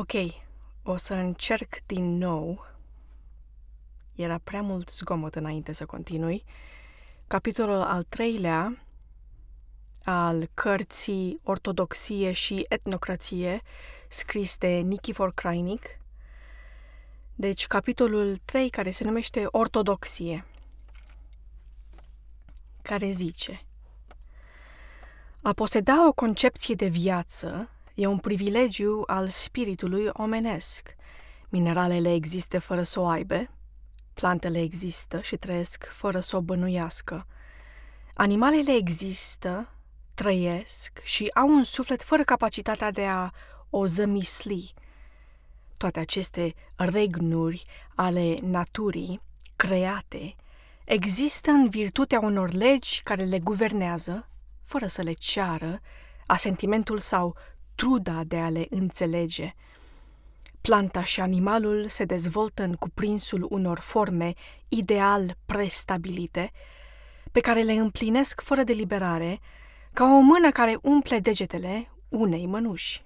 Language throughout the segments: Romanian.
Ok, o să încerc din nou. Era prea mult zgomot înainte să continui. Capitolul al treilea al cărții Ortodoxie și Etnocrație, scris de Nikifor Krainic. Deci, capitolul 3, care se numește Ortodoxie, care zice A poseda o concepție de viață E un privilegiu al spiritului omenesc. Mineralele există fără să o aibă, plantele există și trăiesc fără să o bănuiască. Animalele există, trăiesc și au un suflet fără capacitatea de a o zămisli. Toate aceste regnuri ale naturii create există în virtutea unor legi care le guvernează, fără să le ceară, asentimentul sau truda de a le înțelege. Planta și animalul se dezvoltă în cuprinsul unor forme ideal prestabilite, pe care le împlinesc fără deliberare, ca o mână care umple degetele unei mănuși.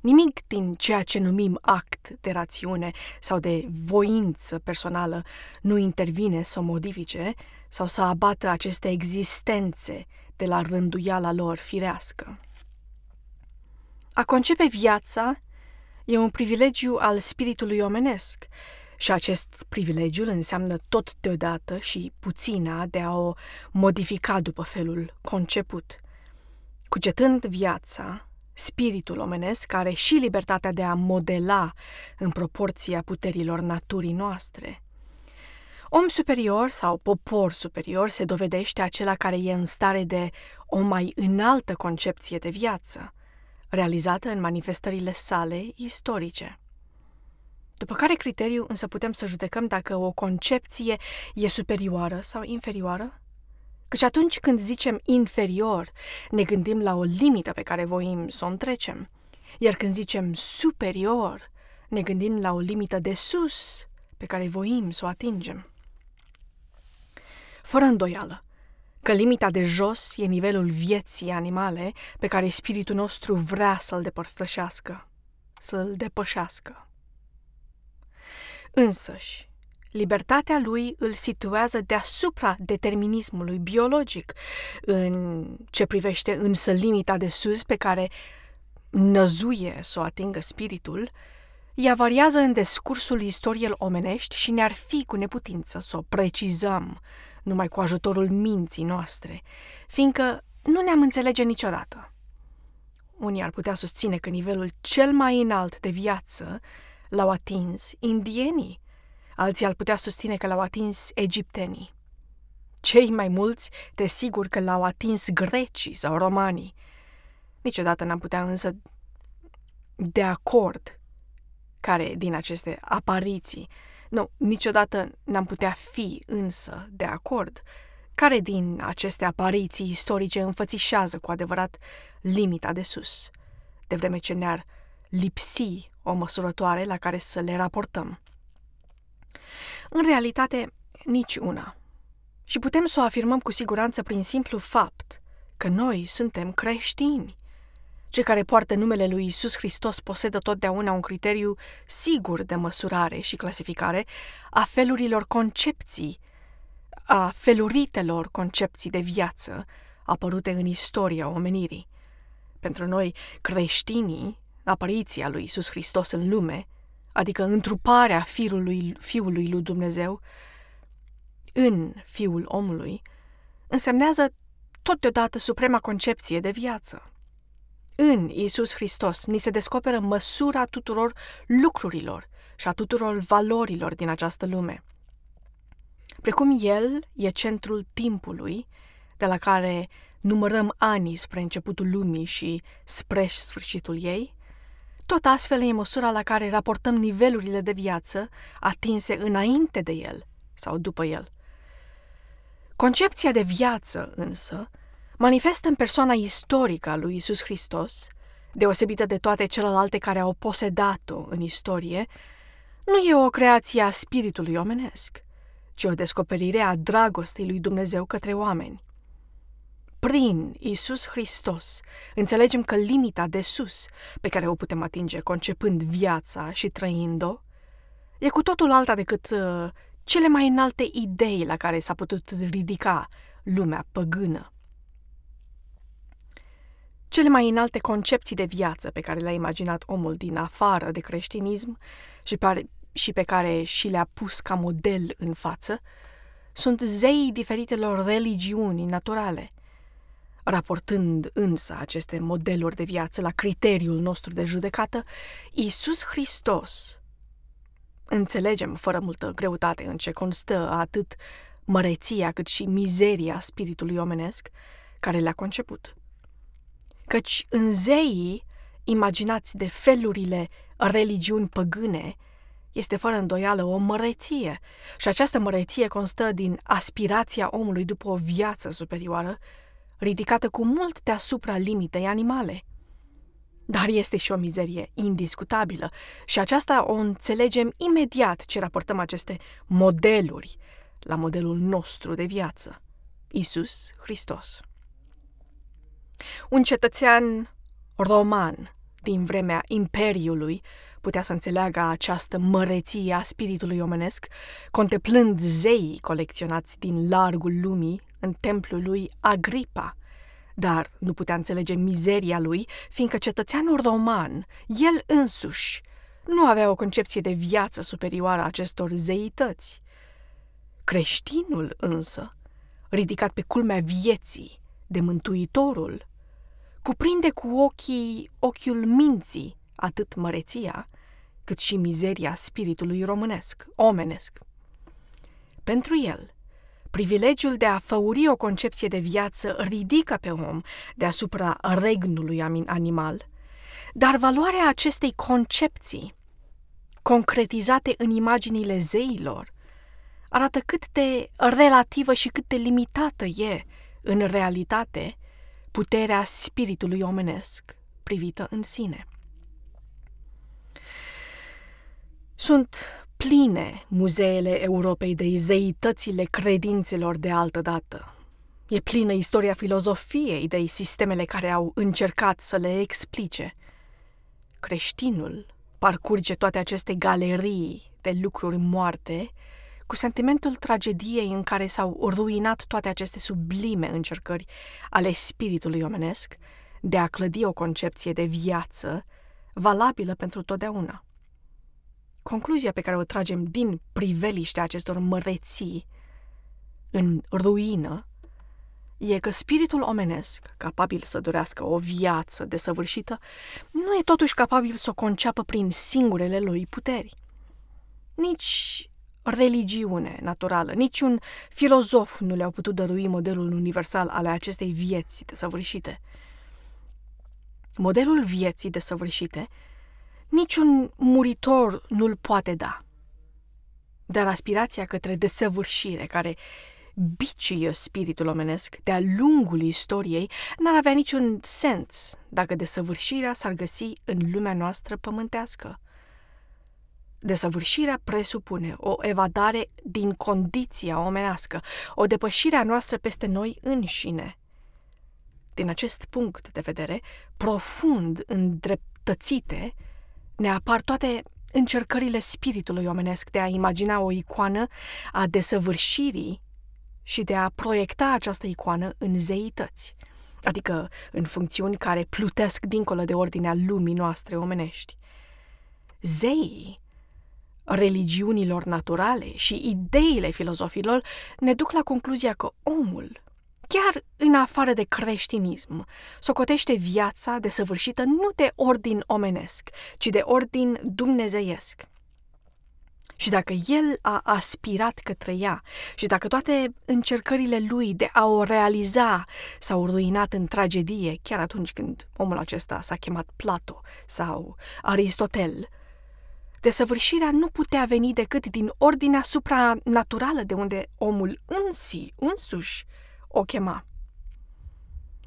Nimic din ceea ce numim act de rațiune sau de voință personală nu intervine să modifice sau să abată aceste existențe de la rânduiala lor firească. A concepe viața e un privilegiu al spiritului omenesc și acest privilegiu înseamnă tot deodată și puțina de a o modifica după felul conceput. Cugetând viața, spiritul omenesc are și libertatea de a modela în proporția puterilor naturii noastre. Om superior sau popor superior se dovedește acela care e în stare de o mai înaltă concepție de viață – realizată în manifestările sale istorice. După care criteriu însă putem să judecăm dacă o concepție e superioară sau inferioară? Căci atunci când zicem inferior, ne gândim la o limită pe care voim să o întrecem. Iar când zicem superior, ne gândim la o limită de sus pe care voim să o atingem. Fără îndoială, că limita de jos e nivelul vieții animale pe care spiritul nostru vrea să-l depărtășească, să-l depășească. Însăși, libertatea lui îl situează deasupra determinismului biologic, în ce privește însă limita de sus pe care năzuie să o atingă spiritul, ea variază în discursul istoriei omenești și ne-ar fi cu neputință să o precizăm numai cu ajutorul minții noastre, fiindcă nu ne-am înțelege niciodată. Unii ar putea susține că nivelul cel mai înalt de viață l-au atins indienii, alții ar putea susține că l-au atins egiptenii. Cei mai mulți, te sigur că l-au atins grecii sau romanii. Niciodată n-am putea însă de acord care din aceste apariții nu, niciodată n-am putea fi însă de acord. Care din aceste apariții istorice înfățișează cu adevărat limita de sus, de vreme ce ne-ar lipsi o măsurătoare la care să le raportăm? În realitate, nici una. Și putem să o afirmăm cu siguranță prin simplu fapt că noi suntem creștini cei care poartă numele lui Isus Hristos posedă totdeauna un criteriu sigur de măsurare și clasificare a felurilor concepții, a feluritelor concepții de viață apărute în istoria omenirii. Pentru noi, creștinii, apariția lui Isus Hristos în lume, adică întruparea firului, Fiului lui Dumnezeu în Fiul omului, însemnează totodată suprema concepție de viață. În Isus Hristos ni se descoperă măsura tuturor lucrurilor și a tuturor valorilor din această lume. Precum El e centrul timpului, de la care numărăm anii spre începutul lumii și spre sfârșitul ei, tot astfel e măsura la care raportăm nivelurile de viață atinse înainte de El sau după El. Concepția de viață, însă, manifestă în persoana istorică a lui Isus Hristos, deosebită de toate celelalte care au posedat-o în istorie, nu e o creație a spiritului omenesc, ci o descoperire a dragostei lui Dumnezeu către oameni. prin Isus Hristos înțelegem că limita de sus pe care o putem atinge concepând viața și trăind-o e cu totul alta decât uh, cele mai înalte idei la care s-a putut ridica lumea păgână. Cele mai înalte concepții de viață pe care le-a imaginat omul din afară de creștinism și, pare, și pe care și le-a pus ca model în față, sunt zeii diferitelor religiuni naturale. Raportând însă aceste modeluri de viață la criteriul nostru de judecată, Isus Hristos Înțelegem fără multă greutate în ce constă atât măreția cât și mizeria spiritului omenesc care le-a conceput. Căci în zeii imaginați de felurile religiuni păgâne este fără îndoială o măreție. Și această măreție constă din aspirația omului după o viață superioară, ridicată cu mult deasupra limitei animale – dar este și o mizerie indiscutabilă. Și aceasta o înțelegem imediat ce raportăm aceste modeluri la modelul nostru de viață, Isus Hristos. Un cetățean roman din vremea Imperiului putea să înțeleagă această măreție a spiritului omenesc, contemplând zeii colecționați din largul lumii în templul lui Agripa – dar nu putea înțelege mizeria lui, fiindcă cetățeanul roman, el însuși, nu avea o concepție de viață superioară a acestor zeități. Creștinul însă, ridicat pe culmea vieții de Mântuitorul, cuprinde cu ochii ochiul minții atât măreția, cât și mizeria spiritului românesc, omenesc. Pentru el, Privilegiul de a făuri o concepție de viață ridică pe om deasupra regnului animal, dar valoarea acestei concepții, concretizate în imaginile zeilor, arată cât de relativă și cât de limitată e, în realitate, puterea spiritului omenesc privită în sine. Sunt pline muzeele Europei de zeitățile credințelor de altă dată. E plină istoria filozofiei de sistemele care au încercat să le explice. Creștinul parcurge toate aceste galerii de lucruri moarte cu sentimentul tragediei în care s-au ruinat toate aceste sublime încercări ale spiritului omenesc de a clădi o concepție de viață valabilă pentru totdeauna. Concluzia pe care o tragem din priveliștea acestor măreții în ruină e că spiritul omenesc, capabil să dorească o viață desăvârșită, nu e totuși capabil să o conceapă prin singurele lui puteri. Nici religiune naturală, niciun filozof nu le-au putut dărui modelul universal ale acestei vieți desăvârșite. Modelul vieții desăvârșite niciun muritor nu-l poate da. Dar aspirația către desăvârșire, care biciuie spiritul omenesc de-a lungul istoriei, n-ar avea niciun sens dacă desăvârșirea s-ar găsi în lumea noastră pământească. Desăvârșirea presupune o evadare din condiția omenească, o depășire a noastră peste noi înșine. Din acest punct de vedere, profund îndreptățite, ne apar toate încercările spiritului omenesc de a imagina o icoană a desăvârșirii și de a proiecta această icoană în zeități, adică în funcțiuni care plutesc dincolo de ordinea lumii noastre omenești. Zeii, religiunilor naturale și ideile filozofilor ne duc la concluzia că omul chiar în afară de creștinism, socotește viața desăvârșită nu de ordin omenesc, ci de ordin dumnezeiesc. Și dacă el a aspirat către ea și dacă toate încercările lui de a o realiza s-au ruinat în tragedie, chiar atunci când omul acesta s-a chemat Plato sau Aristotel, desăvârșirea nu putea veni decât din ordinea supranaturală de unde omul însi, însuși, o chema.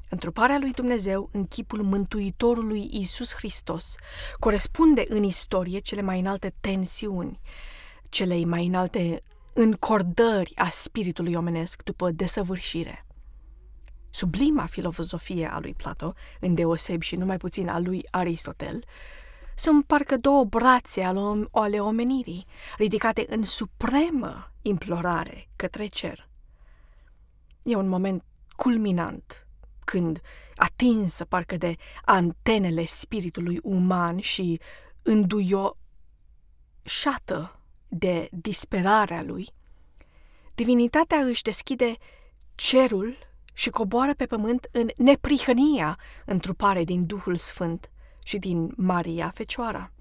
Întruparea lui Dumnezeu în chipul Mântuitorului Isus Hristos corespunde în istorie cele mai înalte tensiuni, cele mai înalte încordări a spiritului omenesc după desăvârșire. sublima filozofie a lui Plato, îndeosebi și numai puțin a lui Aristotel, sunt parcă două brațe ale omenirii, ridicate în supremă implorare către cer. E un moment culminant când, atinsă parcă de antenele spiritului uman și înduio șată de disperarea lui, divinitatea își deschide cerul și coboară pe pământ în neprihănia întrupare din Duhul Sfânt și din Maria Fecioara.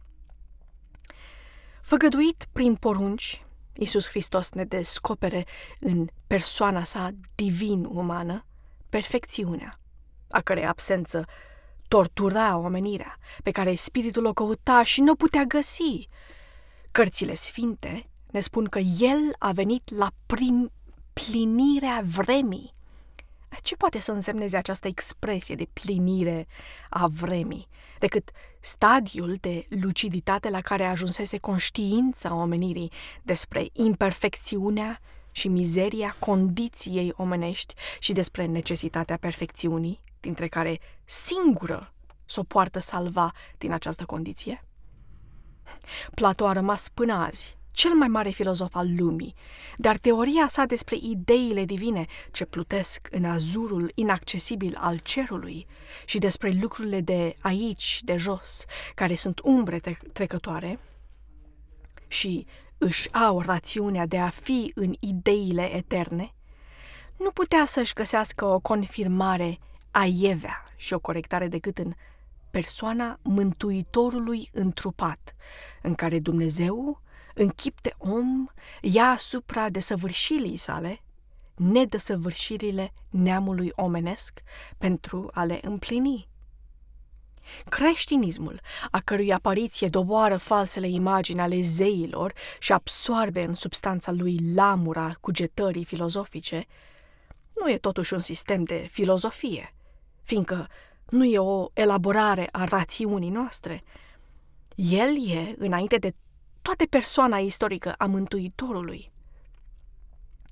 Făgăduit prin porunci, Iisus Hristos ne descopere în persoana sa divin-umană perfecțiunea, a cărei absență tortura omenirea, pe care spiritul o căuta și nu putea găsi. Cărțile sfinte ne spun că el a venit la prim plinirea vremii. Ce poate să însemneze această expresie de plinire a vremii, decât stadiul de luciditate la care ajunsese conștiința omenirii despre imperfecțiunea și mizeria condiției omenești și despre necesitatea perfecțiunii, dintre care singură s-o poartă salva din această condiție? Plato a rămas până azi cel mai mare filozof al lumii, dar teoria sa despre ideile divine ce plutesc în azurul inaccesibil al cerului și despre lucrurile de aici, de jos, care sunt umbre trecătoare și își au rațiunea de a fi în ideile eterne, nu putea să-și găsească o confirmare aievea și o corectare decât în persoana Mântuitorului întrupat, în care Dumnezeu, în chip de om, ia asupra desăvârșirii sale nedăsăvârșirile neamului omenesc pentru a le împlini. Creștinismul, a cărui apariție doboară falsele imagini ale zeilor și absoarbe în substanța lui lamura cugetării filozofice, nu e totuși un sistem de filozofie, fiindcă nu e o elaborare a rațiunii noastre. El e, înainte de toate persoana istorică a Mântuitorului.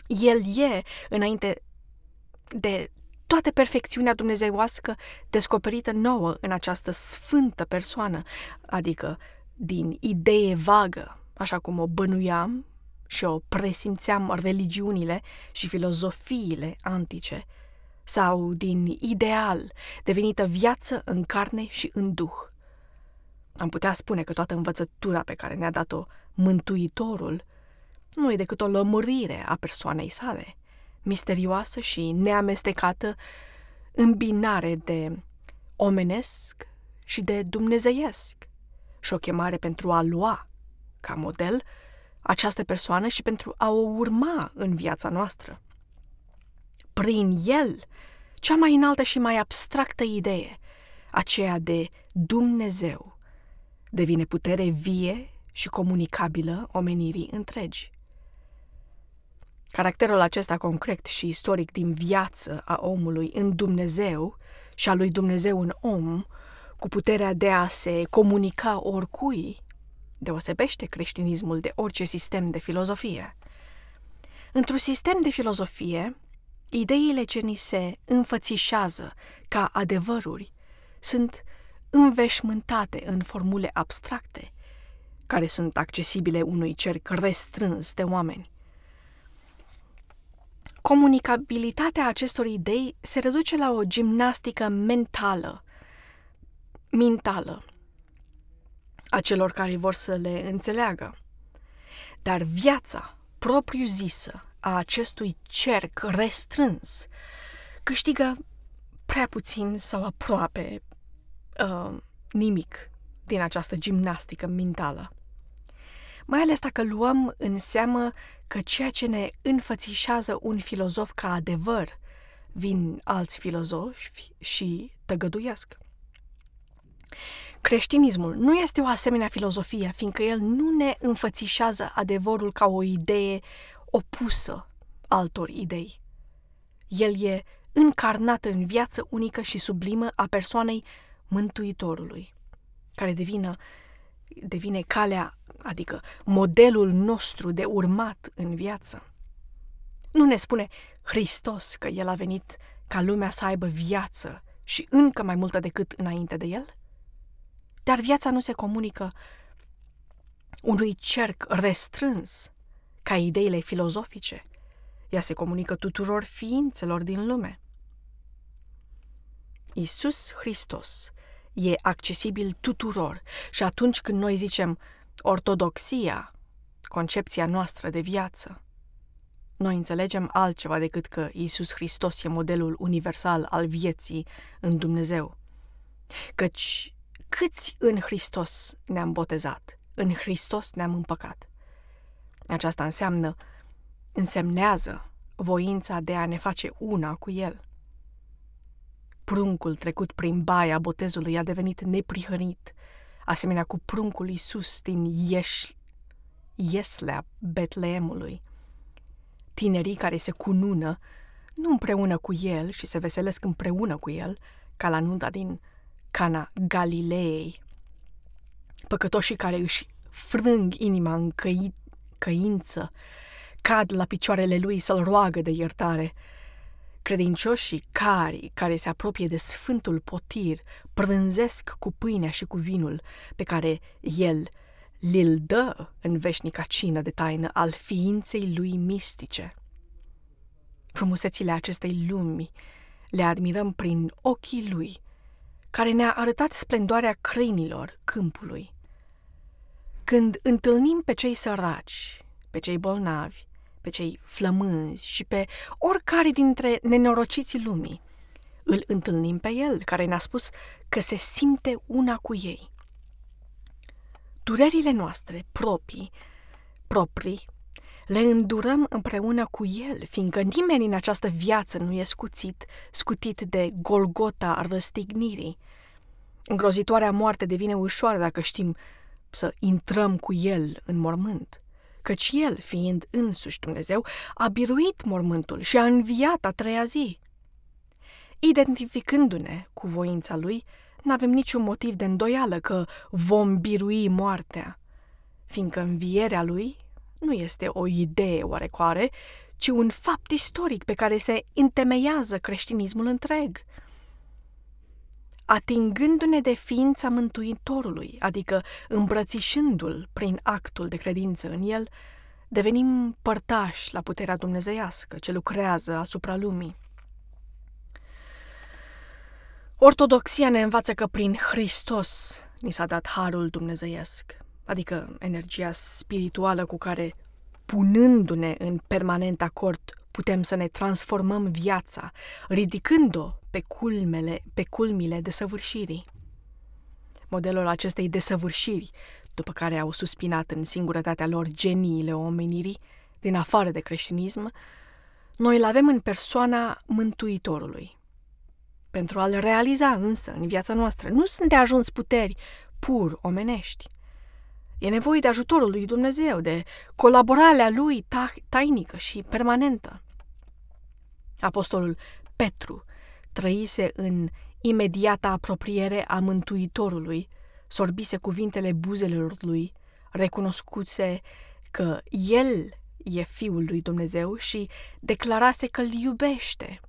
El e, înainte de toată perfecțiunea dumnezeiască descoperită nouă în această sfântă persoană, adică din idee vagă, așa cum o bănuiam și o presimțeam religiunile și filozofiile antice, sau din ideal devenită viață în carne și în duh. Am putea spune că toată învățătura pe care ne-a dat-o Mântuitorul nu e decât o lămurire a persoanei sale, misterioasă și neamestecată îmbinare de omenesc și de dumnezeiesc și o chemare pentru a lua ca model această persoană și pentru a o urma în viața noastră. Prin el, cea mai înaltă și mai abstractă idee, aceea de Dumnezeu, devine putere vie și comunicabilă omenirii întregi. Caracterul acesta concret și istoric din viață a omului în Dumnezeu și a lui Dumnezeu în om, cu puterea de a se comunica oricui, deosebește creștinismul de orice sistem de filozofie. Într-un sistem de filozofie, ideile ce ni se înfățișează ca adevăruri sunt înveșmântate în formule abstracte, care sunt accesibile unui cerc restrâns de oameni. Comunicabilitatea acestor idei se reduce la o gimnastică mentală, mentală, a celor care vor să le înțeleagă. Dar viața propriu-zisă a acestui cerc restrâns câștigă prea puțin sau aproape uh, nimic din această gimnastică mentală mai ales dacă luăm în seamă că ceea ce ne înfățișează un filozof ca adevăr vin alți filozofi și tăgăduiesc. Creștinismul nu este o asemenea filozofie, fiindcă el nu ne înfățișează adevărul ca o idee opusă altor idei. El e încarnat în viață unică și sublimă a persoanei Mântuitorului, care devină, devine calea adică modelul nostru de urmat în viață. Nu ne spune Hristos că El a venit ca lumea să aibă viață și încă mai multă decât înainte de el? Dar viața nu se comunică unui cerc restrâns, ca ideile filozofice. Ea se comunică tuturor ființelor din lume. Isus Hristos e accesibil tuturor și atunci când noi zicem ortodoxia, concepția noastră de viață, noi înțelegem altceva decât că Isus Hristos e modelul universal al vieții în Dumnezeu. Căci câți în Hristos ne-am botezat, în Hristos ne-am împăcat. Aceasta înseamnă, însemnează voința de a ne face una cu El. Pruncul trecut prin baia botezului a devenit neprihănit, asemenea cu pruncul Isus din Ieș, Ieslea Betleemului. Tinerii care se cunună, nu împreună cu el și se veselesc împreună cu el, ca la nunta din Cana Galilei. Păcătoșii care își frâng inima în căi, căință, cad la picioarele lui să-l roagă de iertare. Credincioșii cari care se apropie de Sfântul Potir prânzesc cu pâinea și cu vinul pe care el li-l dă în veșnica cină de taină al ființei lui mistice. Frumusețile acestei lumi le admirăm prin ochii lui, care ne-a arătat splendoarea crânilor câmpului. Când întâlnim pe cei săraci, pe cei bolnavi, pe cei flămânzi și pe oricare dintre nenorociții lumii, îl întâlnim pe el, care ne-a spus că se simte una cu ei. Durerile noastre proprii, proprii, le îndurăm împreună cu el, fiindcă nimeni în această viață nu e scuțit, scutit de Golgota răstignirii. Îngrozitoarea moarte devine ușoară dacă știm să intrăm cu el în mormânt, căci el, fiind însuși Dumnezeu, a biruit mormântul și a înviat a treia zi. Identificându-ne cu voința lui, nu avem niciun motiv de îndoială că vom birui moartea, fiindcă învierea lui nu este o idee oarecoare, ci un fapt istoric pe care se întemeiază creștinismul întreg. Atingându-ne de ființa Mântuitorului, adică îmbrățișându-l prin actul de credință în el, devenim părtași la puterea dumnezeiască ce lucrează asupra lumii. Ortodoxia ne învață că prin Hristos ni s-a dat harul dumnezeiesc, adică energia spirituală cu care, punându-ne în permanent acord, putem să ne transformăm viața, ridicând-o pe, culmele, pe culmile desăvârșirii. Modelul acestei desăvârșiri, după care au suspinat în singurătatea lor geniile omenirii, din afară de creștinism, noi îl avem în persoana Mântuitorului, pentru a-l realiza însă în viața noastră nu sunt de ajuns puteri pur omenești. E nevoie de ajutorul lui Dumnezeu, de colaborarea lui ta- tainică și permanentă. Apostolul Petru trăise în imediata apropiere a Mântuitorului, sorbise cuvintele buzelor lui, recunoscuse că el e Fiul lui Dumnezeu și declarase că îl iubește –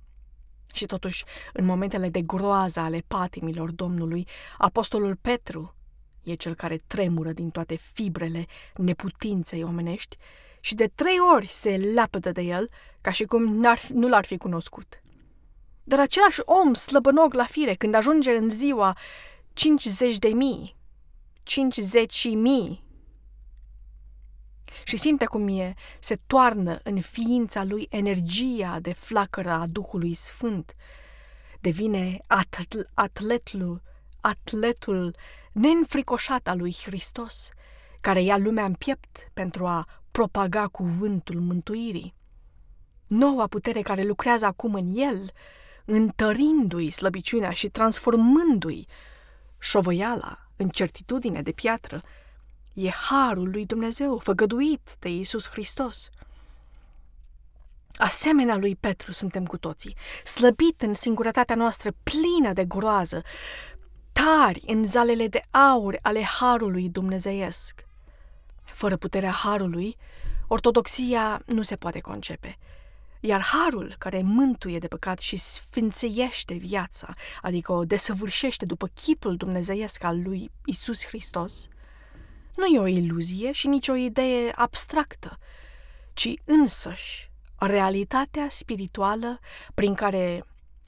și totuși, în momentele de groază ale patimilor Domnului, apostolul Petru e cel care tremură din toate fibrele neputinței omenești și de trei ori se lapădă de el ca și cum n-ar, nu l-ar fi cunoscut. Dar același om slăbănog la fire când ajunge în ziua 50 de mii, 50 mii și simte cum e, se toarnă în ființa lui energia de flacără a Duhului Sfânt. Devine atl- atletul, atletul neînfricoșat al lui Hristos, care ia lumea în piept pentru a propaga cuvântul mântuirii. Noua putere care lucrează acum în el, întărindu-i slăbiciunea și transformându-i șovăiala în certitudine de piatră, E harul lui Dumnezeu, făgăduit de Iisus Hristos. Asemenea lui Petru suntem cu toții, slăbit în singurătatea noastră plină de groază, tari în zalele de aur ale harului dumnezeiesc. Fără puterea harului, ortodoxia nu se poate concepe. Iar harul care mântuie de păcat și sfințeiește viața, adică o desăvârșește după chipul dumnezeiesc al lui Isus Hristos, nu e o iluzie și nici o idee abstractă, ci însăși realitatea spirituală prin care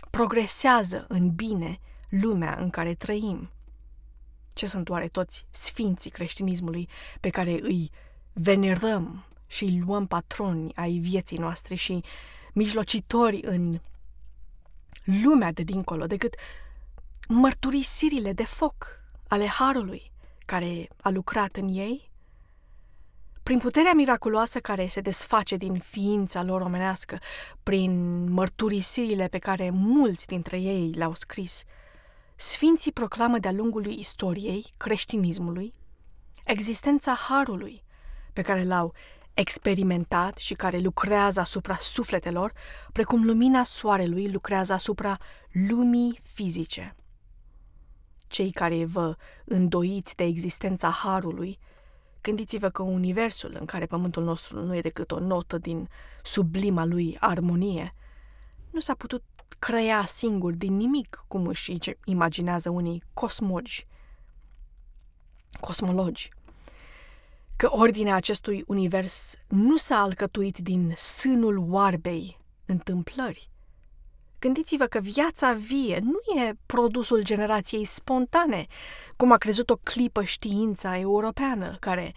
progresează în bine lumea în care trăim. Ce sunt oare toți sfinții creștinismului pe care îi venerăm și îi luăm patroni ai vieții noastre și mijlocitori în lumea de dincolo decât mărturisirile de foc ale Harului care a lucrat în ei? Prin puterea miraculoasă care se desface din ființa lor omenească, prin mărturisirile pe care mulți dintre ei le-au scris, Sfinții proclamă de-a lungul istoriei creștinismului existența harului pe care l-au experimentat și care lucrează asupra sufletelor, precum lumina soarelui lucrează asupra lumii fizice. Cei care vă îndoiți de existența harului, gândiți-vă că universul în care pământul nostru nu e decât o notă din sublima lui armonie, nu s-a putut crea singur din nimic, cum își imaginează unii cosmogi, cosmologi că ordinea acestui univers nu s-a alcătuit din sânul oarbei întâmplări. Gândiți-vă că viața vie nu e produsul generației spontane, cum a crezut o clipă știința europeană, care,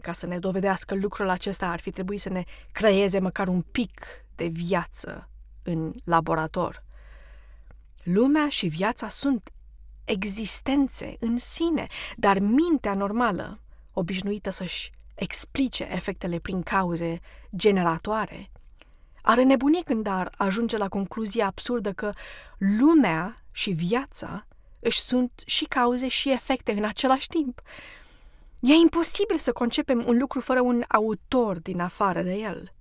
ca să ne dovedească lucrul acesta, ar fi trebuit să ne creeze măcar un pic de viață în laborator. Lumea și viața sunt existențe în sine, dar mintea normală obișnuită să-și explice efectele prin cauze generatoare, ar înnebuni când ar ajunge la concluzia absurdă că lumea și viața își sunt și cauze și efecte în același timp. E imposibil să concepem un lucru fără un autor din afară de el,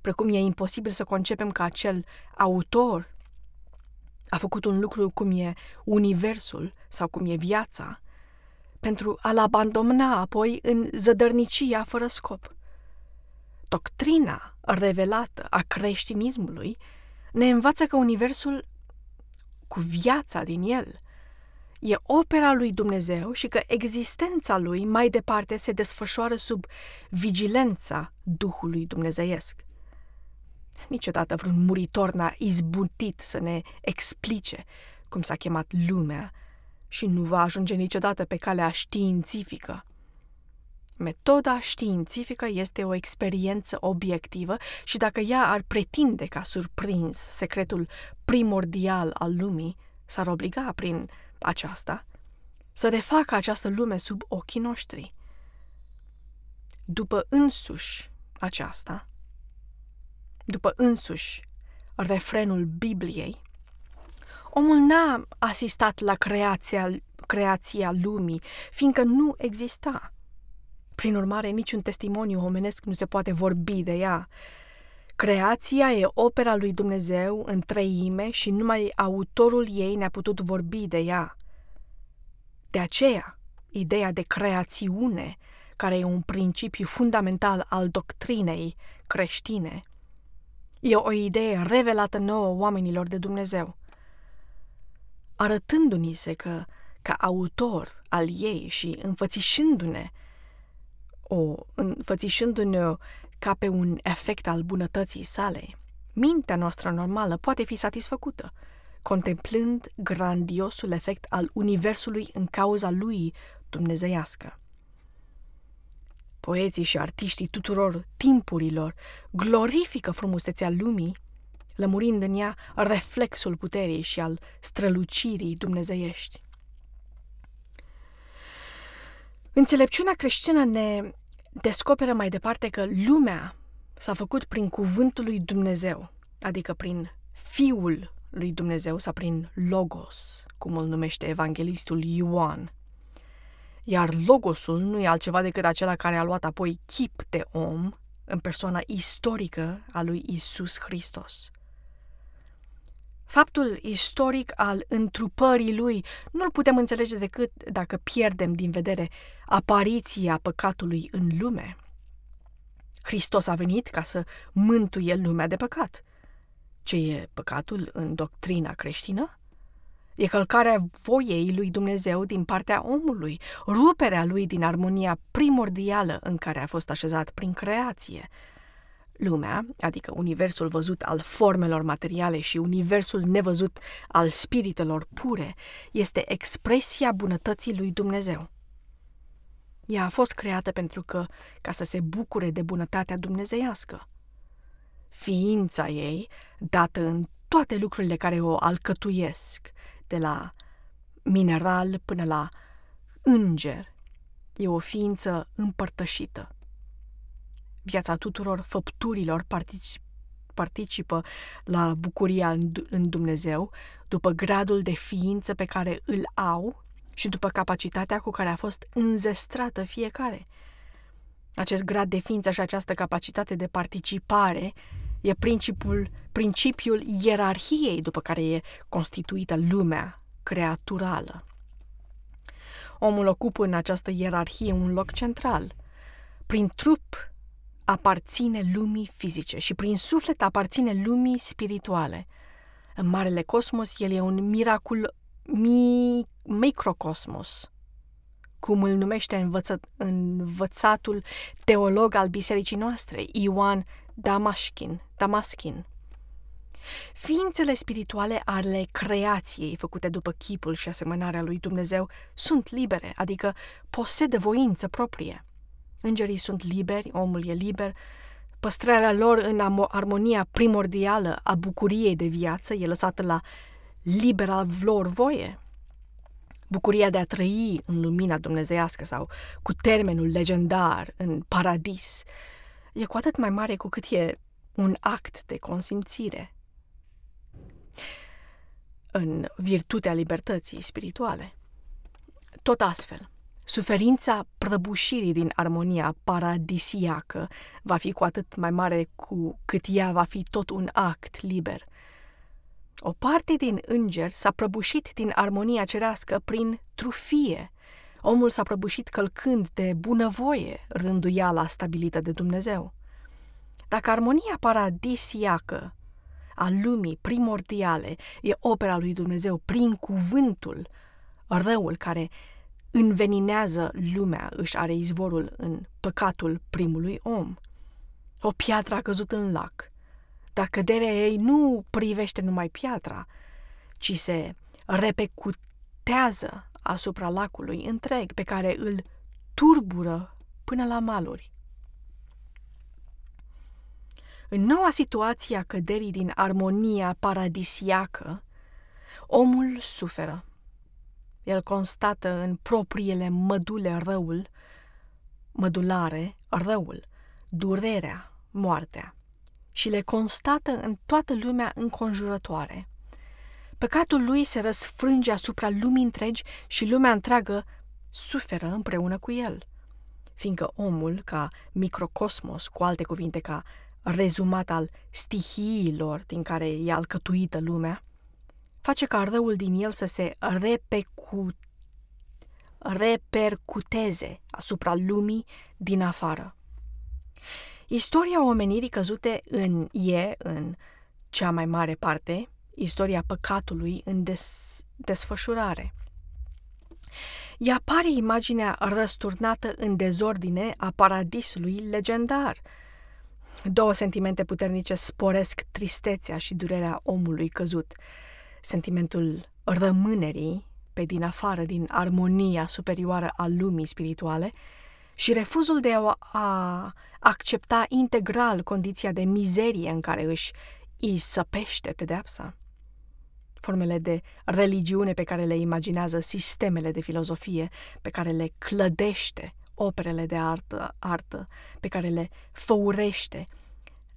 precum e imposibil să concepem că acel autor a făcut un lucru cum e universul sau cum e viața, pentru a-l abandona apoi în zădărnicia fără scop. Doctrina revelată a creștinismului ne învață că Universul, cu viața din el, e opera lui Dumnezeu și că existența lui mai departe se desfășoară sub vigilența Duhului Dumnezeiesc. Niciodată vreun muritor n-a izbutit să ne explice cum s-a chemat lumea și nu va ajunge niciodată pe calea științifică. Metoda științifică este o experiență obiectivă și dacă ea ar pretinde că a surprins secretul primordial al lumii, s-ar obliga prin aceasta să refacă această lume sub ochii noștri. După însuși aceasta, după însuși refrenul Bibliei, Omul n-a asistat la creația, creația lumii, fiindcă nu exista. Prin urmare, niciun testimoniu omenesc nu se poate vorbi de ea. Creația e opera lui Dumnezeu în treime și numai autorul ei ne-a putut vorbi de ea. De aceea, ideea de creațiune, care e un principiu fundamental al doctrinei creștine, e o idee revelată nouă oamenilor de Dumnezeu arătându-ni se că, ca autor al ei și înfățișându-ne, o, înfățișându-ne ca pe un efect al bunătății sale, mintea noastră normală poate fi satisfăcută, contemplând grandiosul efect al Universului în cauza lui dumnezeiască. Poeții și artiștii tuturor timpurilor glorifică frumusețea lumii lămurind în ea reflexul puterii și al strălucirii dumnezeiești. Înțelepciunea creștină ne descoperă mai departe că lumea s-a făcut prin cuvântul lui Dumnezeu, adică prin Fiul lui Dumnezeu sau prin Logos, cum îl numește evanghelistul Ioan. Iar Logosul nu e altceva decât acela care a luat apoi chip de om în persoana istorică a lui Isus Hristos. Faptul istoric al întrupării lui nu-l putem înțelege decât dacă pierdem din vedere apariția păcatului în lume. Hristos a venit ca să mântuie lumea de păcat – Ce e păcatul în doctrina creștină? E călcarea voiei lui Dumnezeu din partea omului, ruperea lui din armonia primordială în care a fost așezat prin creație. Lumea, adică universul văzut al formelor materiale și universul nevăzut al spiritelor pure, este expresia bunătății lui Dumnezeu. Ea a fost creată pentru că, ca să se bucure de bunătatea dumnezeiască. Ființa ei, dată în toate lucrurile care o alcătuiesc, de la mineral până la înger, e o ființă împărtășită. Viața tuturor făpturilor participă participă la bucuria în Dumnezeu după gradul de ființă pe care îl au și după capacitatea cu care a fost înzestrată fiecare. Acest grad de ființă și această capacitate de participare e principiul, principiul ierarhiei după care e constituită lumea creaturală. Omul ocupă în această ierarhie un loc central. Prin trup aparține lumii fizice și prin suflet aparține lumii spirituale. În marele cosmos, el e un miracol mi- microcosmos, cum îl numește învăță- învățatul teolog al bisericii noastre, Ioan Damaschin. Damaschin. Ființele spirituale ale creației, făcute după chipul și asemănarea lui Dumnezeu, sunt libere, adică posedă voință proprie. Îngerii sunt liberi, omul e liber, păstrarea lor în armonia primordială a bucuriei de viață e lăsată la libera lor voie. Bucuria de a trăi în lumina dumnezeiască sau cu termenul legendar în paradis e cu atât mai mare cu cât e un act de consimțire în virtutea libertății spirituale. Tot astfel, suferința prăbușirii din armonia paradisiacă va fi cu atât mai mare cu cât ea va fi tot un act liber – o parte din înger s-a prăbușit din armonia cerească prin trufie. Omul s-a prăbușit călcând de bunăvoie rânduiala stabilită de Dumnezeu. Dacă armonia paradisiacă a lumii primordiale e opera lui Dumnezeu prin cuvântul, răul care înveninează lumea își are izvorul în păcatul primului om. O piatră a căzut în lac, dar căderea ei nu privește numai piatra, ci se repecutează asupra lacului întreg pe care îl turbură până la maluri. În noua situație a căderii din armonia paradisiacă, omul suferă. El constată în propriile mădule răul, mădulare, răul, durerea, moartea și le constată în toată lumea înconjurătoare. Păcatul lui se răsfrânge asupra lumii întregi și lumea întreagă suferă împreună cu el. Fiindcă omul, ca microcosmos, cu alte cuvinte ca rezumat al stihiilor din care e alcătuită lumea, face ca răul din el să se repecu... repercuteze asupra lumii din afară. Istoria omenirii căzute în e, în cea mai mare parte, istoria păcatului în des, desfășurare. Ea pare imaginea răsturnată în dezordine a paradisului legendar. Două sentimente puternice sporesc tristețea și durerea omului căzut. Sentimentul rămânerii pe din afară, din armonia superioară a lumii spirituale, și refuzul de a accepta integral condiția de mizerie în care își îi săpește pedeapsa. Formele de religiune pe care le imaginează sistemele de filozofie, pe care le clădește operele de artă, artă pe care le făurește,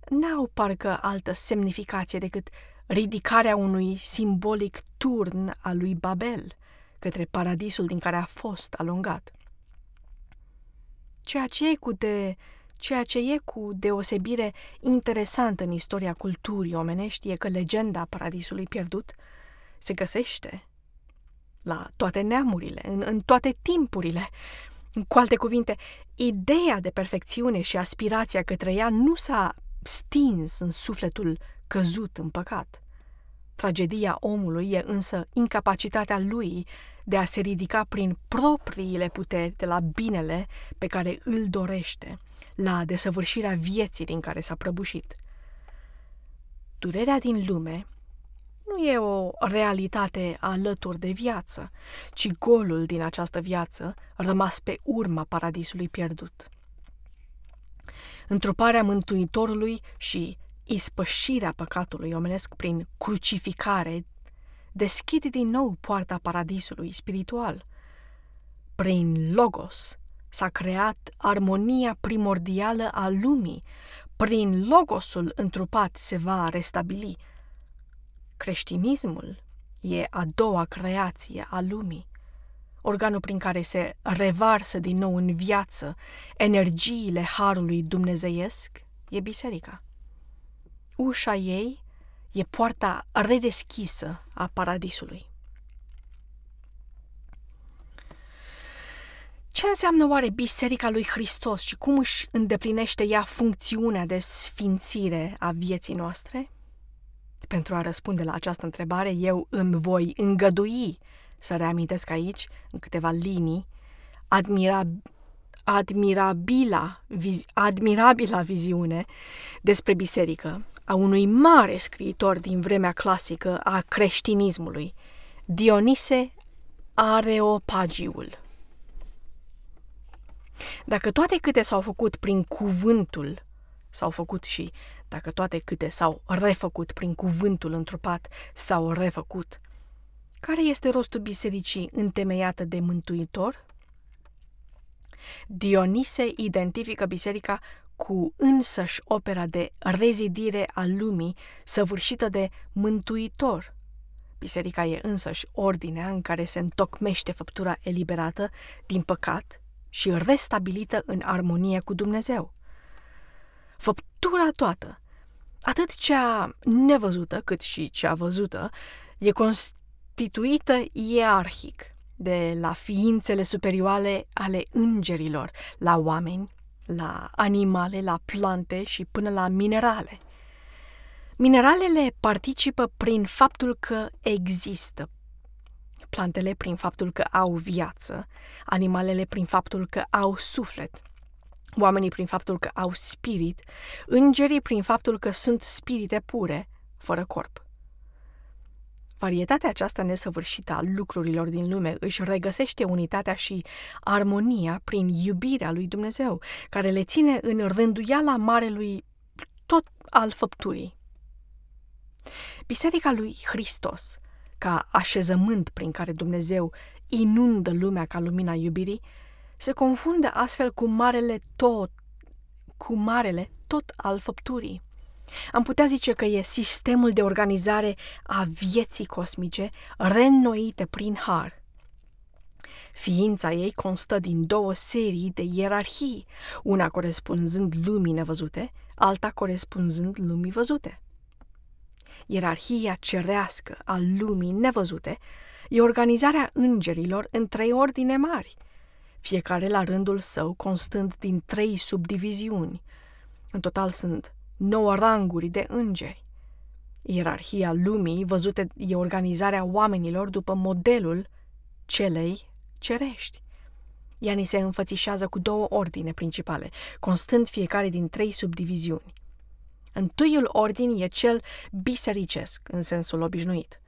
n-au parcă altă semnificație decât ridicarea unui simbolic turn al lui Babel către paradisul din care a fost alungat. Ceea ce e cu de Ceea ce e cu deosebire interesant în istoria culturii omenești e că legenda paradisului pierdut se găsește la toate neamurile, în, în toate timpurile. Cu alte cuvinte, ideea de perfecțiune și aspirația către ea nu s-a stins în sufletul căzut în păcat. Tragedia omului e însă incapacitatea lui de a se ridica prin propriile puteri de la binele pe care îl dorește, la desăvârșirea vieții din care s-a prăbușit. Durerea din lume nu e o realitate alături de viață, ci golul din această viață rămas pe urma paradisului pierdut. Întruparea Mântuitorului și ispășirea păcatului omenesc prin crucificare deschide din nou poarta paradisului spiritual. Prin Logos s-a creat armonia primordială a lumii. Prin Logosul întrupat se va restabili. Creștinismul e a doua creație a lumii, organul prin care se revarsă din nou în viață energiile harului dumnezeiesc e biserica. Ușa ei e poarta redeschisă a paradisului. Ce înseamnă oare Biserica lui Hristos și cum își îndeplinește ea funcțiunea de sfințire a vieții noastre? Pentru a răspunde la această întrebare, eu îmi voi îngădui să reamintesc aici, în câteva linii, admira, admirabila, viz, admirabila viziune despre biserică a unui mare scriitor din vremea clasică a creștinismului, Dionise Areopagiul. Dacă toate câte s-au făcut prin cuvântul, s-au făcut și dacă toate câte s-au refăcut prin cuvântul întrupat, s-au refăcut, care este rostul bisericii întemeiată de Mântuitor? Dionise identifică biserica cu însăși opera de rezidire a lumii săvârșită de Mântuitor. Biserica e însăși ordinea în care se întocmește făptura eliberată din păcat și restabilită în armonie cu Dumnezeu. Făptura toată, atât cea nevăzută cât și cea văzută, e constituită ierarhic de la ființele superioare ale îngerilor, la oameni, la animale, la plante și până la minerale. Mineralele participă prin faptul că există, plantele prin faptul că au viață, animalele prin faptul că au suflet, oamenii prin faptul că au spirit, îngerii prin faptul că sunt spirite pure, fără corp. Varietatea aceasta nesăvârșită a lucrurilor din lume își regăsește unitatea și armonia prin iubirea lui Dumnezeu, care le ține în rânduiala marelui tot al făpturii. Biserica lui Hristos, ca așezământ prin care Dumnezeu inundă lumea ca lumina iubirii, se confundă astfel cu marele tot, cu marele tot al făpturii. Am putea zice că e sistemul de organizare a vieții cosmice reînnoite prin har. Ființa ei constă din două serii de ierarhii, una corespunzând lumii nevăzute, alta corespunzând lumii văzute. Ierarhia cerească a lumii nevăzute e organizarea îngerilor în trei ordine mari, fiecare la rândul său constând din trei subdiviziuni. În total sunt nouă ranguri de îngeri. Ierarhia lumii văzută e organizarea oamenilor după modelul celei cerești. Ea ni se înfățișează cu două ordine principale, constând fiecare din trei subdiviziuni. Întâiul ordin e cel bisericesc, în sensul obișnuit.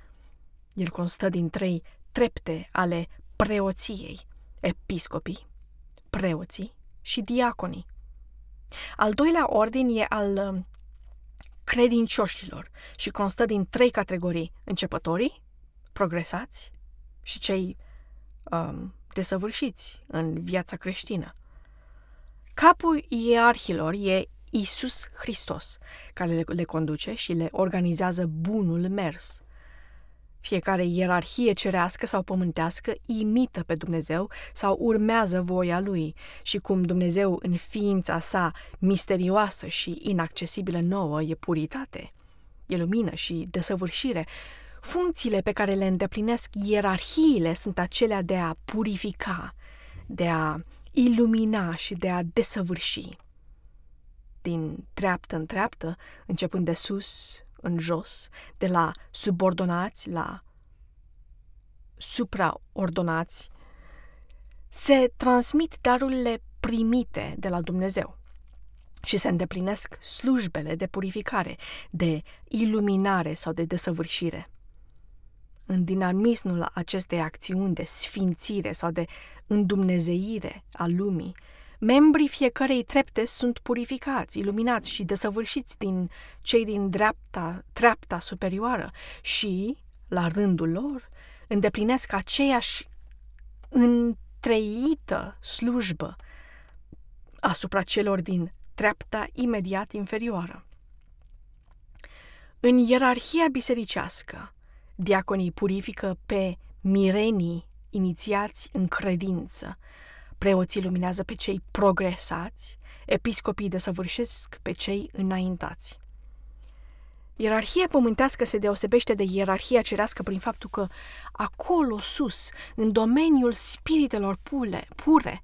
El constă din trei trepte ale preoției, episcopii, preoții și diaconii. Al doilea ordin e al um, credincioșilor și constă din trei categorii, începătorii, progresați și cei um, desăvârșiți în viața creștină. Capul ierarhilor e Isus Hristos, care le, le conduce și le organizează bunul mers. Fiecare ierarhie cerească sau pământească imită pe Dumnezeu sau urmează voia lui și cum Dumnezeu în ființa sa misterioasă și inaccesibilă nouă e puritate, e lumină și desăvârșire, funcțiile pe care le îndeplinesc ierarhiile sunt acelea de a purifica, de a ilumina și de a desăvârși. Din treaptă în treaptă, începând de sus, în jos, de la subordonați la supraordonați, se transmit darurile primite de la Dumnezeu și se îndeplinesc slujbele de purificare, de iluminare sau de desăvârșire. În dinamismul acestei acțiuni de sfințire sau de îndumnezeire a lumii, membrii fiecarei trepte sunt purificați, iluminați și desăvârșiți din cei din dreapta, treapta superioară și, la rândul lor, îndeplinesc aceeași întreită slujbă asupra celor din treapta imediat inferioară. În ierarhia bisericească, diaconii purifică pe mirenii inițiați în credință, preoții luminează pe cei progresați, episcopii desăvârșesc pe cei înaintați. Ierarhia pământească se deosebește de ierarhia cerească prin faptul că acolo sus, în domeniul spiritelor pule, pure,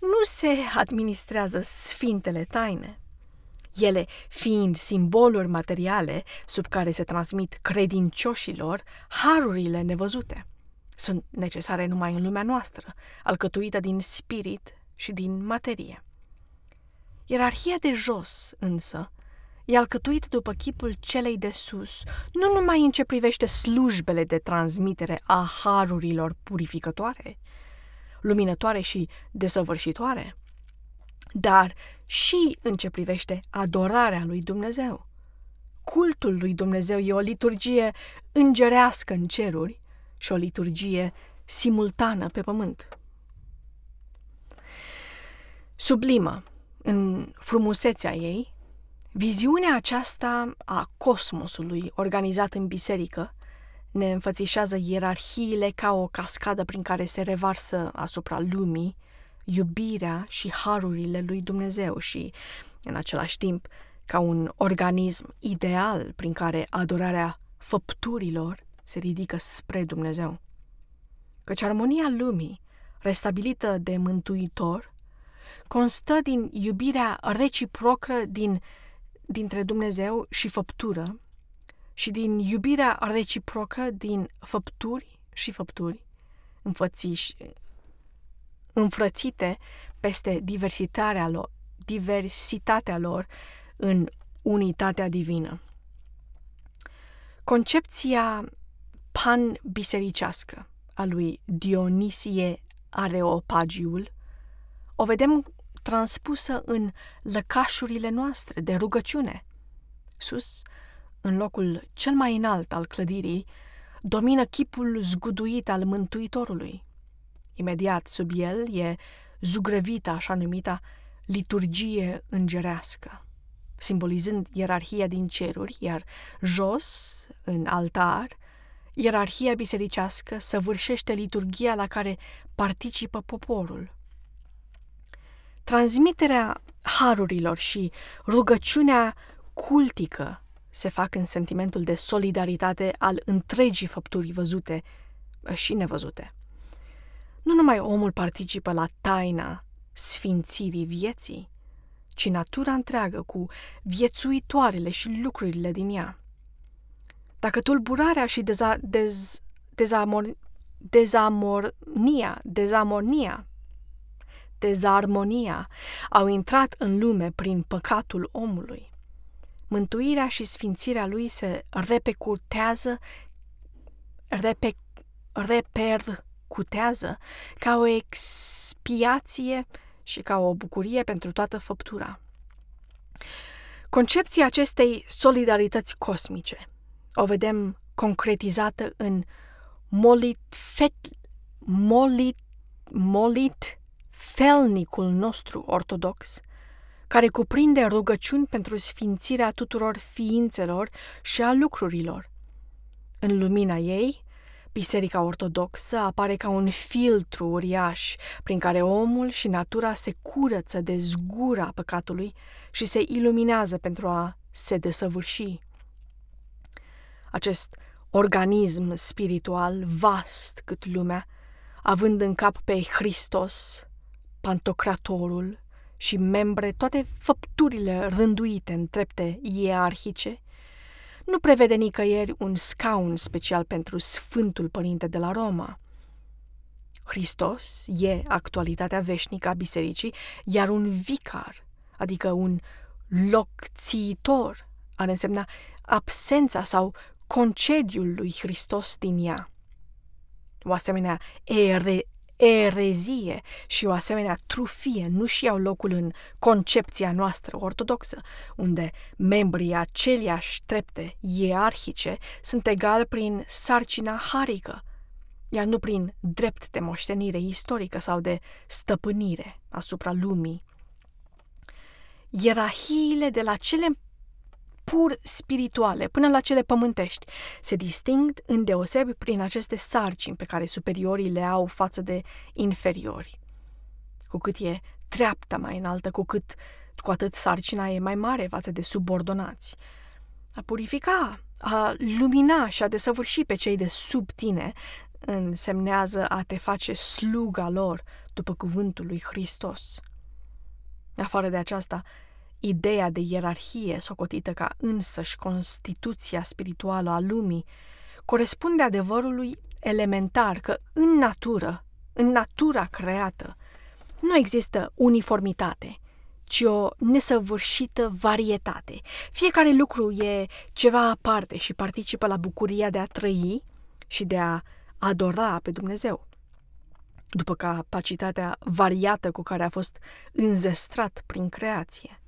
nu se administrează sfintele taine. Ele fiind simboluri materiale sub care se transmit credincioșilor harurile nevăzute. Sunt necesare numai în lumea noastră, alcătuită din spirit și din materie. Ierarhia de jos, însă, e alcătuită după chipul celei de sus, nu numai în ce privește slujbele de transmitere a harurilor purificătoare, luminătoare și desăvârșitoare, dar și în ce privește adorarea lui Dumnezeu. Cultul lui Dumnezeu e o liturgie îngerească în ceruri și o liturgie simultană pe pământ. Sublimă în frumusețea ei, viziunea aceasta a cosmosului organizat în biserică ne înfățișează ierarhiile ca o cascadă prin care se revarsă asupra lumii iubirea și harurile lui Dumnezeu și, în același timp, ca un organism ideal prin care adorarea făpturilor se ridică spre Dumnezeu. Căci armonia lumii, restabilită de Mântuitor, constă din iubirea reciprocă din, dintre Dumnezeu și făptură, și din iubirea reciprocă din făpturi și făpturi, înfățiși, înfrățite peste diversitatea lor, diversitatea lor în unitatea divină. Concepția pan-bisericească a lui Dionisie Areopagiul o vedem transpusă în lăcașurile noastre de rugăciune. Sus, în locul cel mai înalt al clădirii, domină chipul zguduit al Mântuitorului. Imediat sub el e zugrăvită așa numita liturgie îngerească, simbolizând ierarhia din ceruri, iar jos, în altar, ierarhia bisericească săvârșește liturgia la care participă poporul. Transmiterea harurilor și rugăciunea cultică se fac în sentimentul de solidaritate al întregii făpturi văzute și nevăzute. Nu numai omul participă la taina sfințirii vieții, ci natura întreagă cu viețuitoarele și lucrurile din ea. Dacă tulburarea și deza, dez, dezamor, dezamornia, dezamornia, dezarmonia au intrat în lume prin păcatul omului, mântuirea și sfințirea lui se repercutează, repe, repercutează ca o expiație și ca o bucurie pentru toată făptura. Concepția acestei solidarități cosmice o vedem concretizată în molit, fet, molit, molit felnicul nostru ortodox, care cuprinde rugăciuni pentru sfințirea tuturor ființelor și a lucrurilor. În lumina ei, Biserica Ortodoxă apare ca un filtru uriaș prin care omul și natura se curăță de zgura păcatului și se iluminează pentru a se desăvârși. Acest organism spiritual vast cât lumea, având în cap pe Hristos, Pantocratorul și membre toate făpturile rânduite în trepte ierarhice, nu prevede nicăieri un scaun special pentru Sfântul Părinte de la Roma. Hristos e actualitatea veșnică a bisericii, iar un vicar, adică un locțitor, ar însemna absența sau concediul lui Hristos din ea. O asemenea ere, erezie și o asemenea trufie nu și iau locul în concepția noastră ortodoxă, unde membrii aceleași trepte ierarhice sunt egali prin sarcina harică, iar nu prin drept de moștenire istorică sau de stăpânire asupra lumii. Ierarhiile de la cele pur spirituale până la cele pământești se disting îndeosebi prin aceste sarcini pe care superiorii le au față de inferiori. Cu cât e treapta mai înaltă, cu cât cu atât sarcina e mai mare față de subordonați. A purifica, a lumina și a desăvârși pe cei de sub tine însemnează a te face sluga lor după cuvântul lui Hristos. Afară de aceasta, ideea de ierarhie socotită ca însăși constituția spirituală a lumii corespunde adevărului elementar că în natură, în natura creată, nu există uniformitate, ci o nesăvârșită varietate. Fiecare lucru e ceva aparte și participă la bucuria de a trăi și de a adora pe Dumnezeu. După capacitatea variată cu care a fost înzestrat prin creație.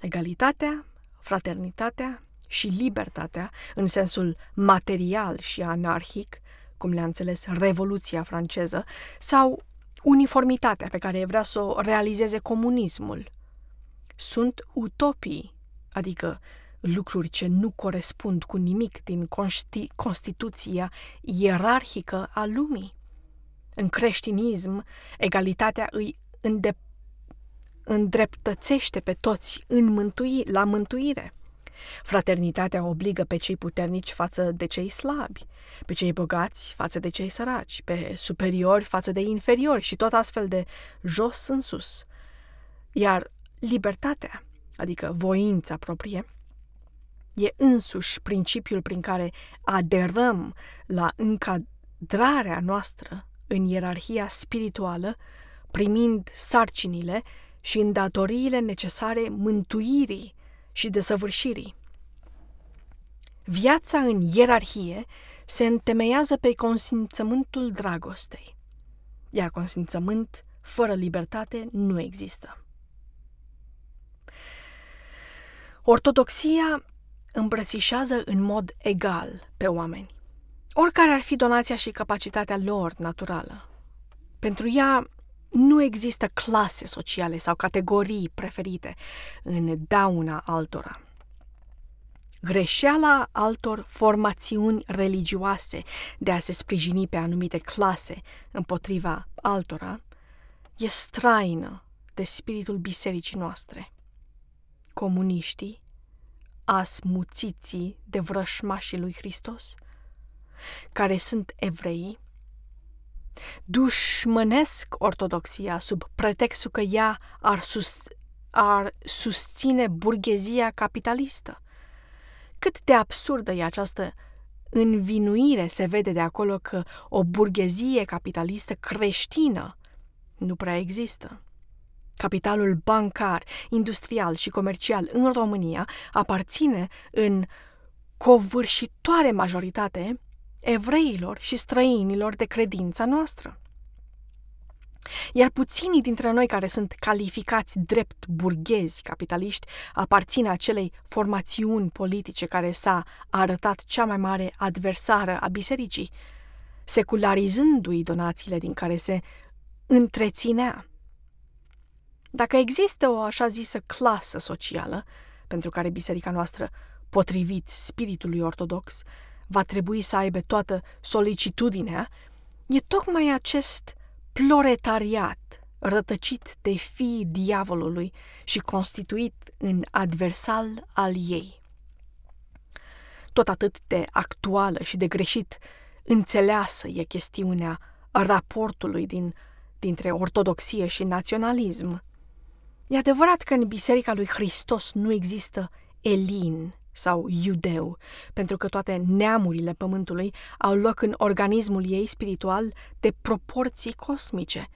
Egalitatea, fraternitatea și libertatea, în sensul material și anarhic, cum le-a înțeles Revoluția franceză, sau uniformitatea pe care vrea să o realizeze comunismul. Sunt utopii, adică lucruri ce nu corespund cu nimic din consti- Constituția ierarhică a lumii. În creștinism, egalitatea îi îndep- îndreptățește pe toți în mântui- la mântuire. Fraternitatea obligă pe cei puternici față de cei slabi, pe cei bogați față de cei săraci, pe superiori față de inferiori și tot astfel de jos în sus. Iar libertatea, adică voința proprie, e însuși principiul prin care aderăm la încadrarea noastră în ierarhia spirituală, primind sarcinile și îndatoriile necesare mântuirii și desăvârșirii. Viața în ierarhie se întemeiază pe consimțământul dragostei, iar consimțământ fără libertate nu există. Ortodoxia îmbrățișează în mod egal pe oameni, oricare ar fi donația și capacitatea lor naturală. Pentru ea nu există clase sociale sau categorii preferite în dauna altora. Greșeala altor formațiuni religioase de a se sprijini pe anumite clase împotriva altora e straină de spiritul bisericii noastre. Comuniștii, asmuțiții de vrășmașii lui Hristos, care sunt evrei, dușmănesc ortodoxia sub pretextul că ea ar, sus, ar susține burghezia capitalistă. Cât de absurdă e această învinuire se vede de acolo că o burghezie capitalistă creștină nu prea există. Capitalul bancar, industrial și comercial în România aparține în covârșitoare majoritate evreilor și străinilor de credința noastră. Iar puținii dintre noi care sunt calificați drept burghezi capitaliști aparțin acelei formațiuni politice care s-a arătat cea mai mare adversară a bisericii, secularizându-i donațiile din care se întreținea. Dacă există o așa zisă clasă socială, pentru care biserica noastră, potrivit spiritului ortodox, va trebui să aibă toată solicitudinea, e tocmai acest proletariat rătăcit de fii diavolului și constituit în adversal al ei. Tot atât de actuală și de greșit înțeleasă e chestiunea raportului din, dintre ortodoxie și naționalism. E adevărat că în Biserica lui Hristos nu există elin sau iudeu, pentru că toate neamurile pământului au loc în organismul ei spiritual de proporții cosmice.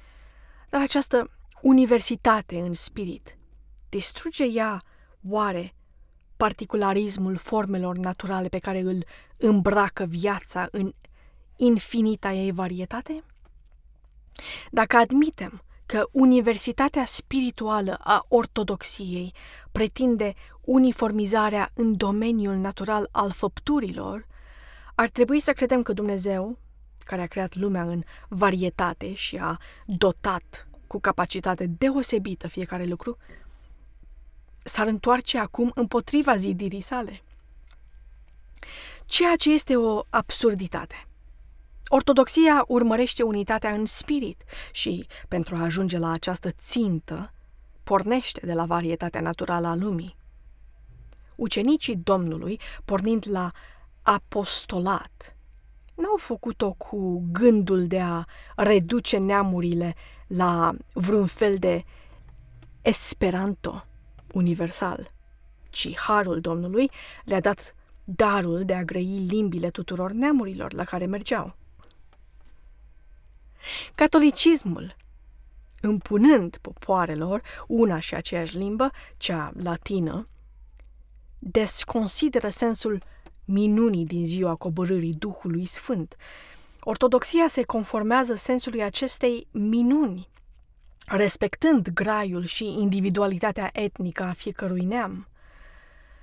Dar această universitate în spirit, distruge ea oare particularismul formelor naturale pe care îl îmbracă viața în infinita ei varietate? Dacă admitem că universitatea spirituală a ortodoxiei pretinde uniformizarea în domeniul natural al făpturilor, ar trebui să credem că Dumnezeu, care a creat lumea în varietate și a dotat cu capacitate deosebită fiecare lucru, s-ar întoarce acum împotriva zidirii sale. Ceea ce este o absurditate. Ortodoxia urmărește unitatea în spirit și, pentru a ajunge la această țintă, pornește de la varietatea naturală a lumii. Ucenicii Domnului, pornind la apostolat, n-au făcut-o cu gândul de a reduce neamurile la vreun fel de esperanto universal, ci harul Domnului le-a dat darul de a grăi limbile tuturor neamurilor la care mergeau. Catolicismul, împunând popoarelor una și aceeași limbă, cea latină, desconsideră sensul minunii din ziua coborârii Duhului Sfânt. Ortodoxia se conformează sensului acestei minuni, respectând graiul și individualitatea etnică a fiecărui neam.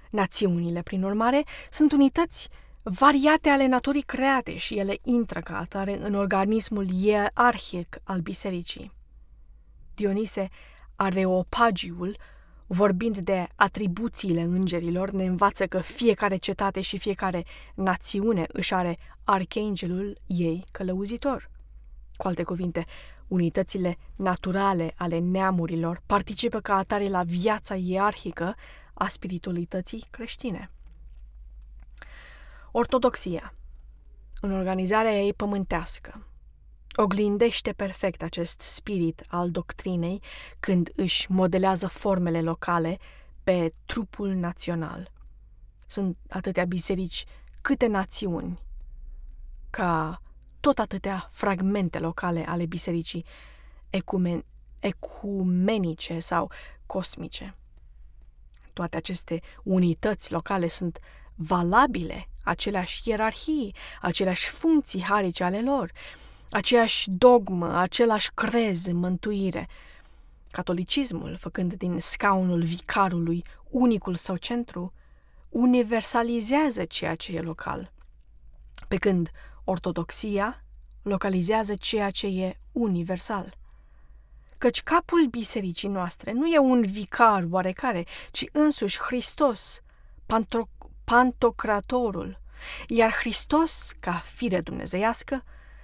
Națiunile, prin urmare, sunt unități variate ale naturii create și ele intră ca atare în organismul ierarhic al bisericii. Dionise Areopagiul, vorbind de atribuțiile îngerilor, ne învață că fiecare cetate și fiecare națiune își are archangelul ei călăuzitor. Cu alte cuvinte, unitățile naturale ale neamurilor participă ca atare la viața ierarhică a spiritualității creștine. Ortodoxia, în organizarea ei pământească, oglindește perfect acest spirit al doctrinei când își modelează formele locale pe trupul național. Sunt atâtea biserici câte națiuni, ca tot atâtea fragmente locale ale bisericii ecumen- ecumenice sau cosmice. Toate aceste unități locale sunt valabile, aceleași ierarhii, aceleași funcții harice ale lor, aceeași dogmă, același crez în mântuire. Catolicismul, făcând din scaunul vicarului unicul său centru, universalizează ceea ce e local, pe când ortodoxia localizează ceea ce e universal. Căci capul bisericii noastre nu e un vicar oarecare, ci însuși Hristos, pantro- pantocratorul, iar Hristos, ca fire dumnezeiască,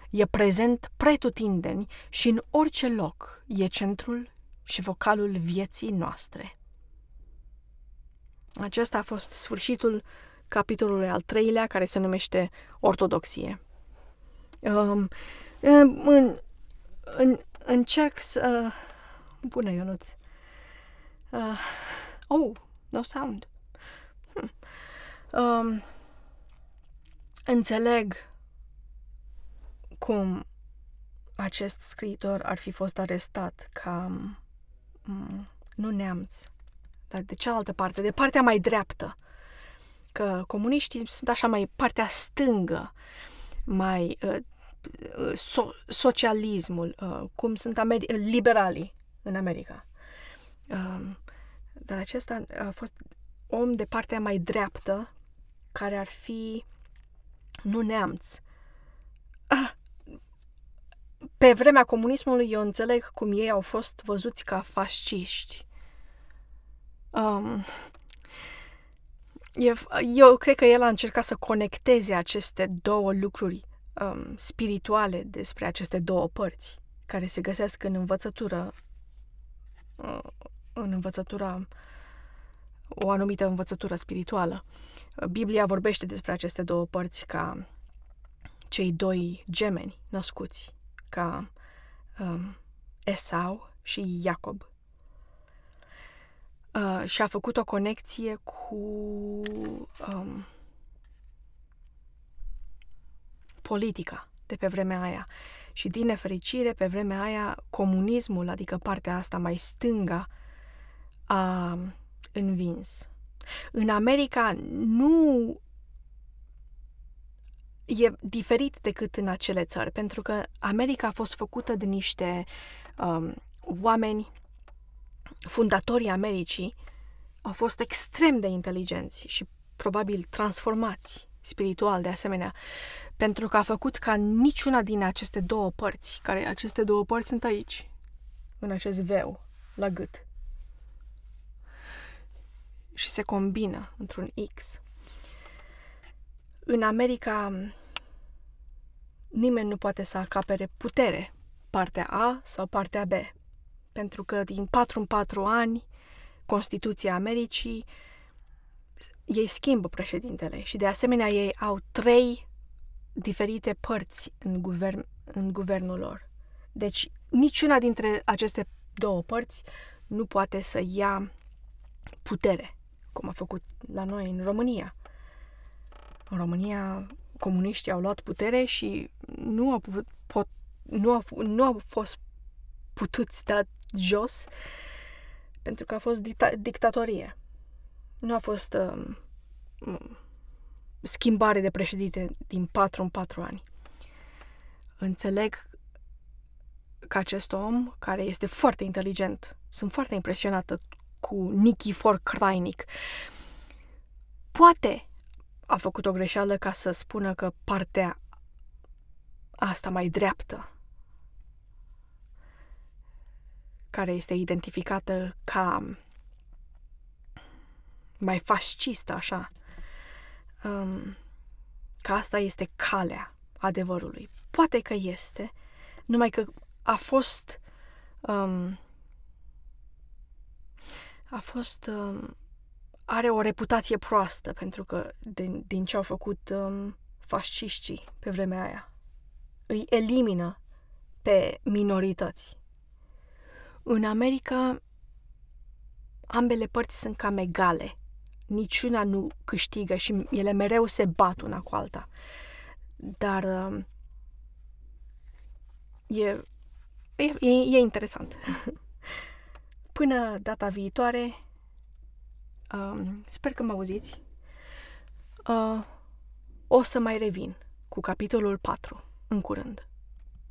e prezent pretutindeni și în orice loc e centrul și vocalul vieții noastre. Acesta a fost sfârșitul capitolului al treilea, care se numește Ortodoxie. Um, în, în, încerc să... Bună, Ionuț. Uh, oh, no sound. Hmm. Um, înțeleg cum acest scriitor ar fi fost arestat ca um, nu neamț, dar de cealaltă parte, de partea mai dreaptă. Că comuniștii sunt așa mai partea stângă, mai uh, so- socialismul, uh, cum sunt Ameri- liberalii în America. Uh, dar acesta a fost om de partea mai dreaptă, care ar fi nu neamț. Ah, pe vremea comunismului eu înțeleg cum ei au fost văzuți ca fasciști. Um, eu, eu cred că el a încercat să conecteze aceste două lucruri um, spirituale despre aceste două părți care se găsesc în învățătură uh, în învățătura o anumită învățătură spirituală. Biblia vorbește despre aceste două părți ca cei doi gemeni născuți, ca um, Esau și Iacob. uh, și a făcut o conexie cu um, politica de pe vremea aia. Și din nefericire, pe vremea aia, comunismul, adică partea asta mai stânga, a învins. În America nu e diferit decât în acele țări, pentru că America a fost făcută de niște um, oameni, fundatorii Americii, au fost extrem de inteligenți și probabil transformați spiritual de asemenea, pentru că a făcut ca niciuna din aceste două părți, care aceste două părți sunt aici, în acest veu, la gât, și se combină într-un X. În America nimeni nu poate să acapere putere, partea A sau partea B, pentru că din 4 în 4 ani Constituția Americii ei schimbă președintele și de asemenea ei au trei diferite părți în, guvern, în guvernul lor. Deci niciuna dintre aceste două părți nu poate să ia putere, cum a făcut la noi în România. În România comuniștii au luat putere și nu au, put, pot, nu au, nu au fost putuți da jos pentru că a fost dicta, dictatorie. Nu a fost uh, schimbare de președinte din patru în patru ani. Înțeleg că acest om, care este foarte inteligent, sunt foarte impresionată cu Nikifor Krainic, poate a făcut o greșeală ca să spună că partea asta mai dreaptă, care este identificată ca mai fascistă, așa, um, că asta este calea adevărului. Poate că este, numai că a fost um, a fost um, are o reputație proastă pentru că din, din ce au făcut um, fasciștii pe vremea aia. Îi elimină pe minorități. În America ambele părți sunt cam egale niciuna nu câștigă și ele mereu se bat una cu alta. Dar uh, e, e, e interesant. Până data viitoare, uh, sper că mă auziți, uh, o să mai revin cu capitolul 4 în curând.